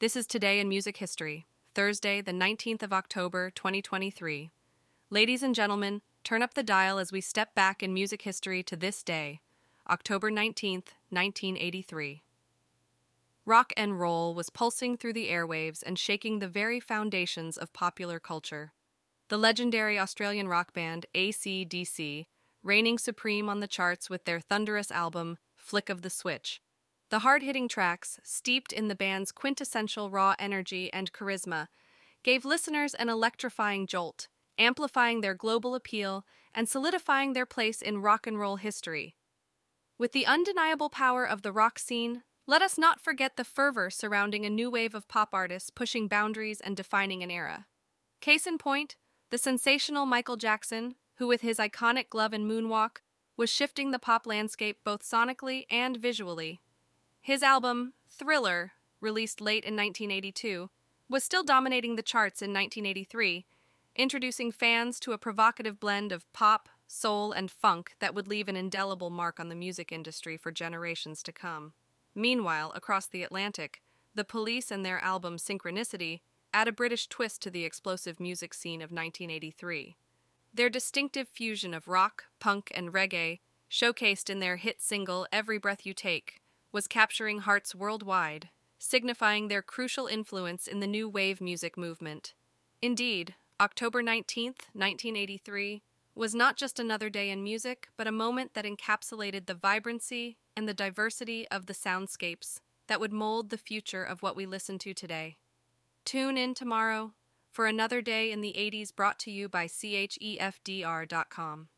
This is Today in Music History, Thursday, the 19th of October, 2023. Ladies and gentlemen, turn up the dial as we step back in music history to this day, October 19th, 1983. Rock and roll was pulsing through the airwaves and shaking the very foundations of popular culture. The legendary Australian rock band AC/DC, reigning supreme on the charts with their thunderous album, Flick of the Switch. The hard hitting tracks, steeped in the band's quintessential raw energy and charisma, gave listeners an electrifying jolt, amplifying their global appeal and solidifying their place in rock and roll history. With the undeniable power of the rock scene, let us not forget the fervor surrounding a new wave of pop artists pushing boundaries and defining an era. Case in point, the sensational Michael Jackson, who with his iconic glove and moonwalk was shifting the pop landscape both sonically and visually. His album, Thriller, released late in 1982, was still dominating the charts in 1983, introducing fans to a provocative blend of pop, soul, and funk that would leave an indelible mark on the music industry for generations to come. Meanwhile, across the Atlantic, the police and their album Synchronicity add a British twist to the explosive music scene of 1983. Their distinctive fusion of rock, punk, and reggae, showcased in their hit single Every Breath You Take, was capturing hearts worldwide, signifying their crucial influence in the new wave music movement. Indeed, October 19, 1983, was not just another day in music, but a moment that encapsulated the vibrancy and the diversity of the soundscapes that would mold the future of what we listen to today. Tune in tomorrow for another day in the 80s brought to you by CHEFDR.com.